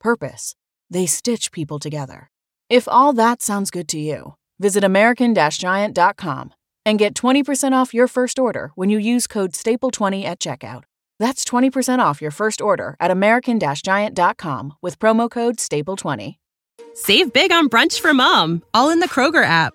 purpose. They stitch people together. If all that sounds good to you, visit American Giant.com and get 20% off your first order when you use code STAPLE20 at checkout. That's 20% off your first order at American Giant.com with promo code STAPLE20. Save big on brunch for mom, all in the Kroger app.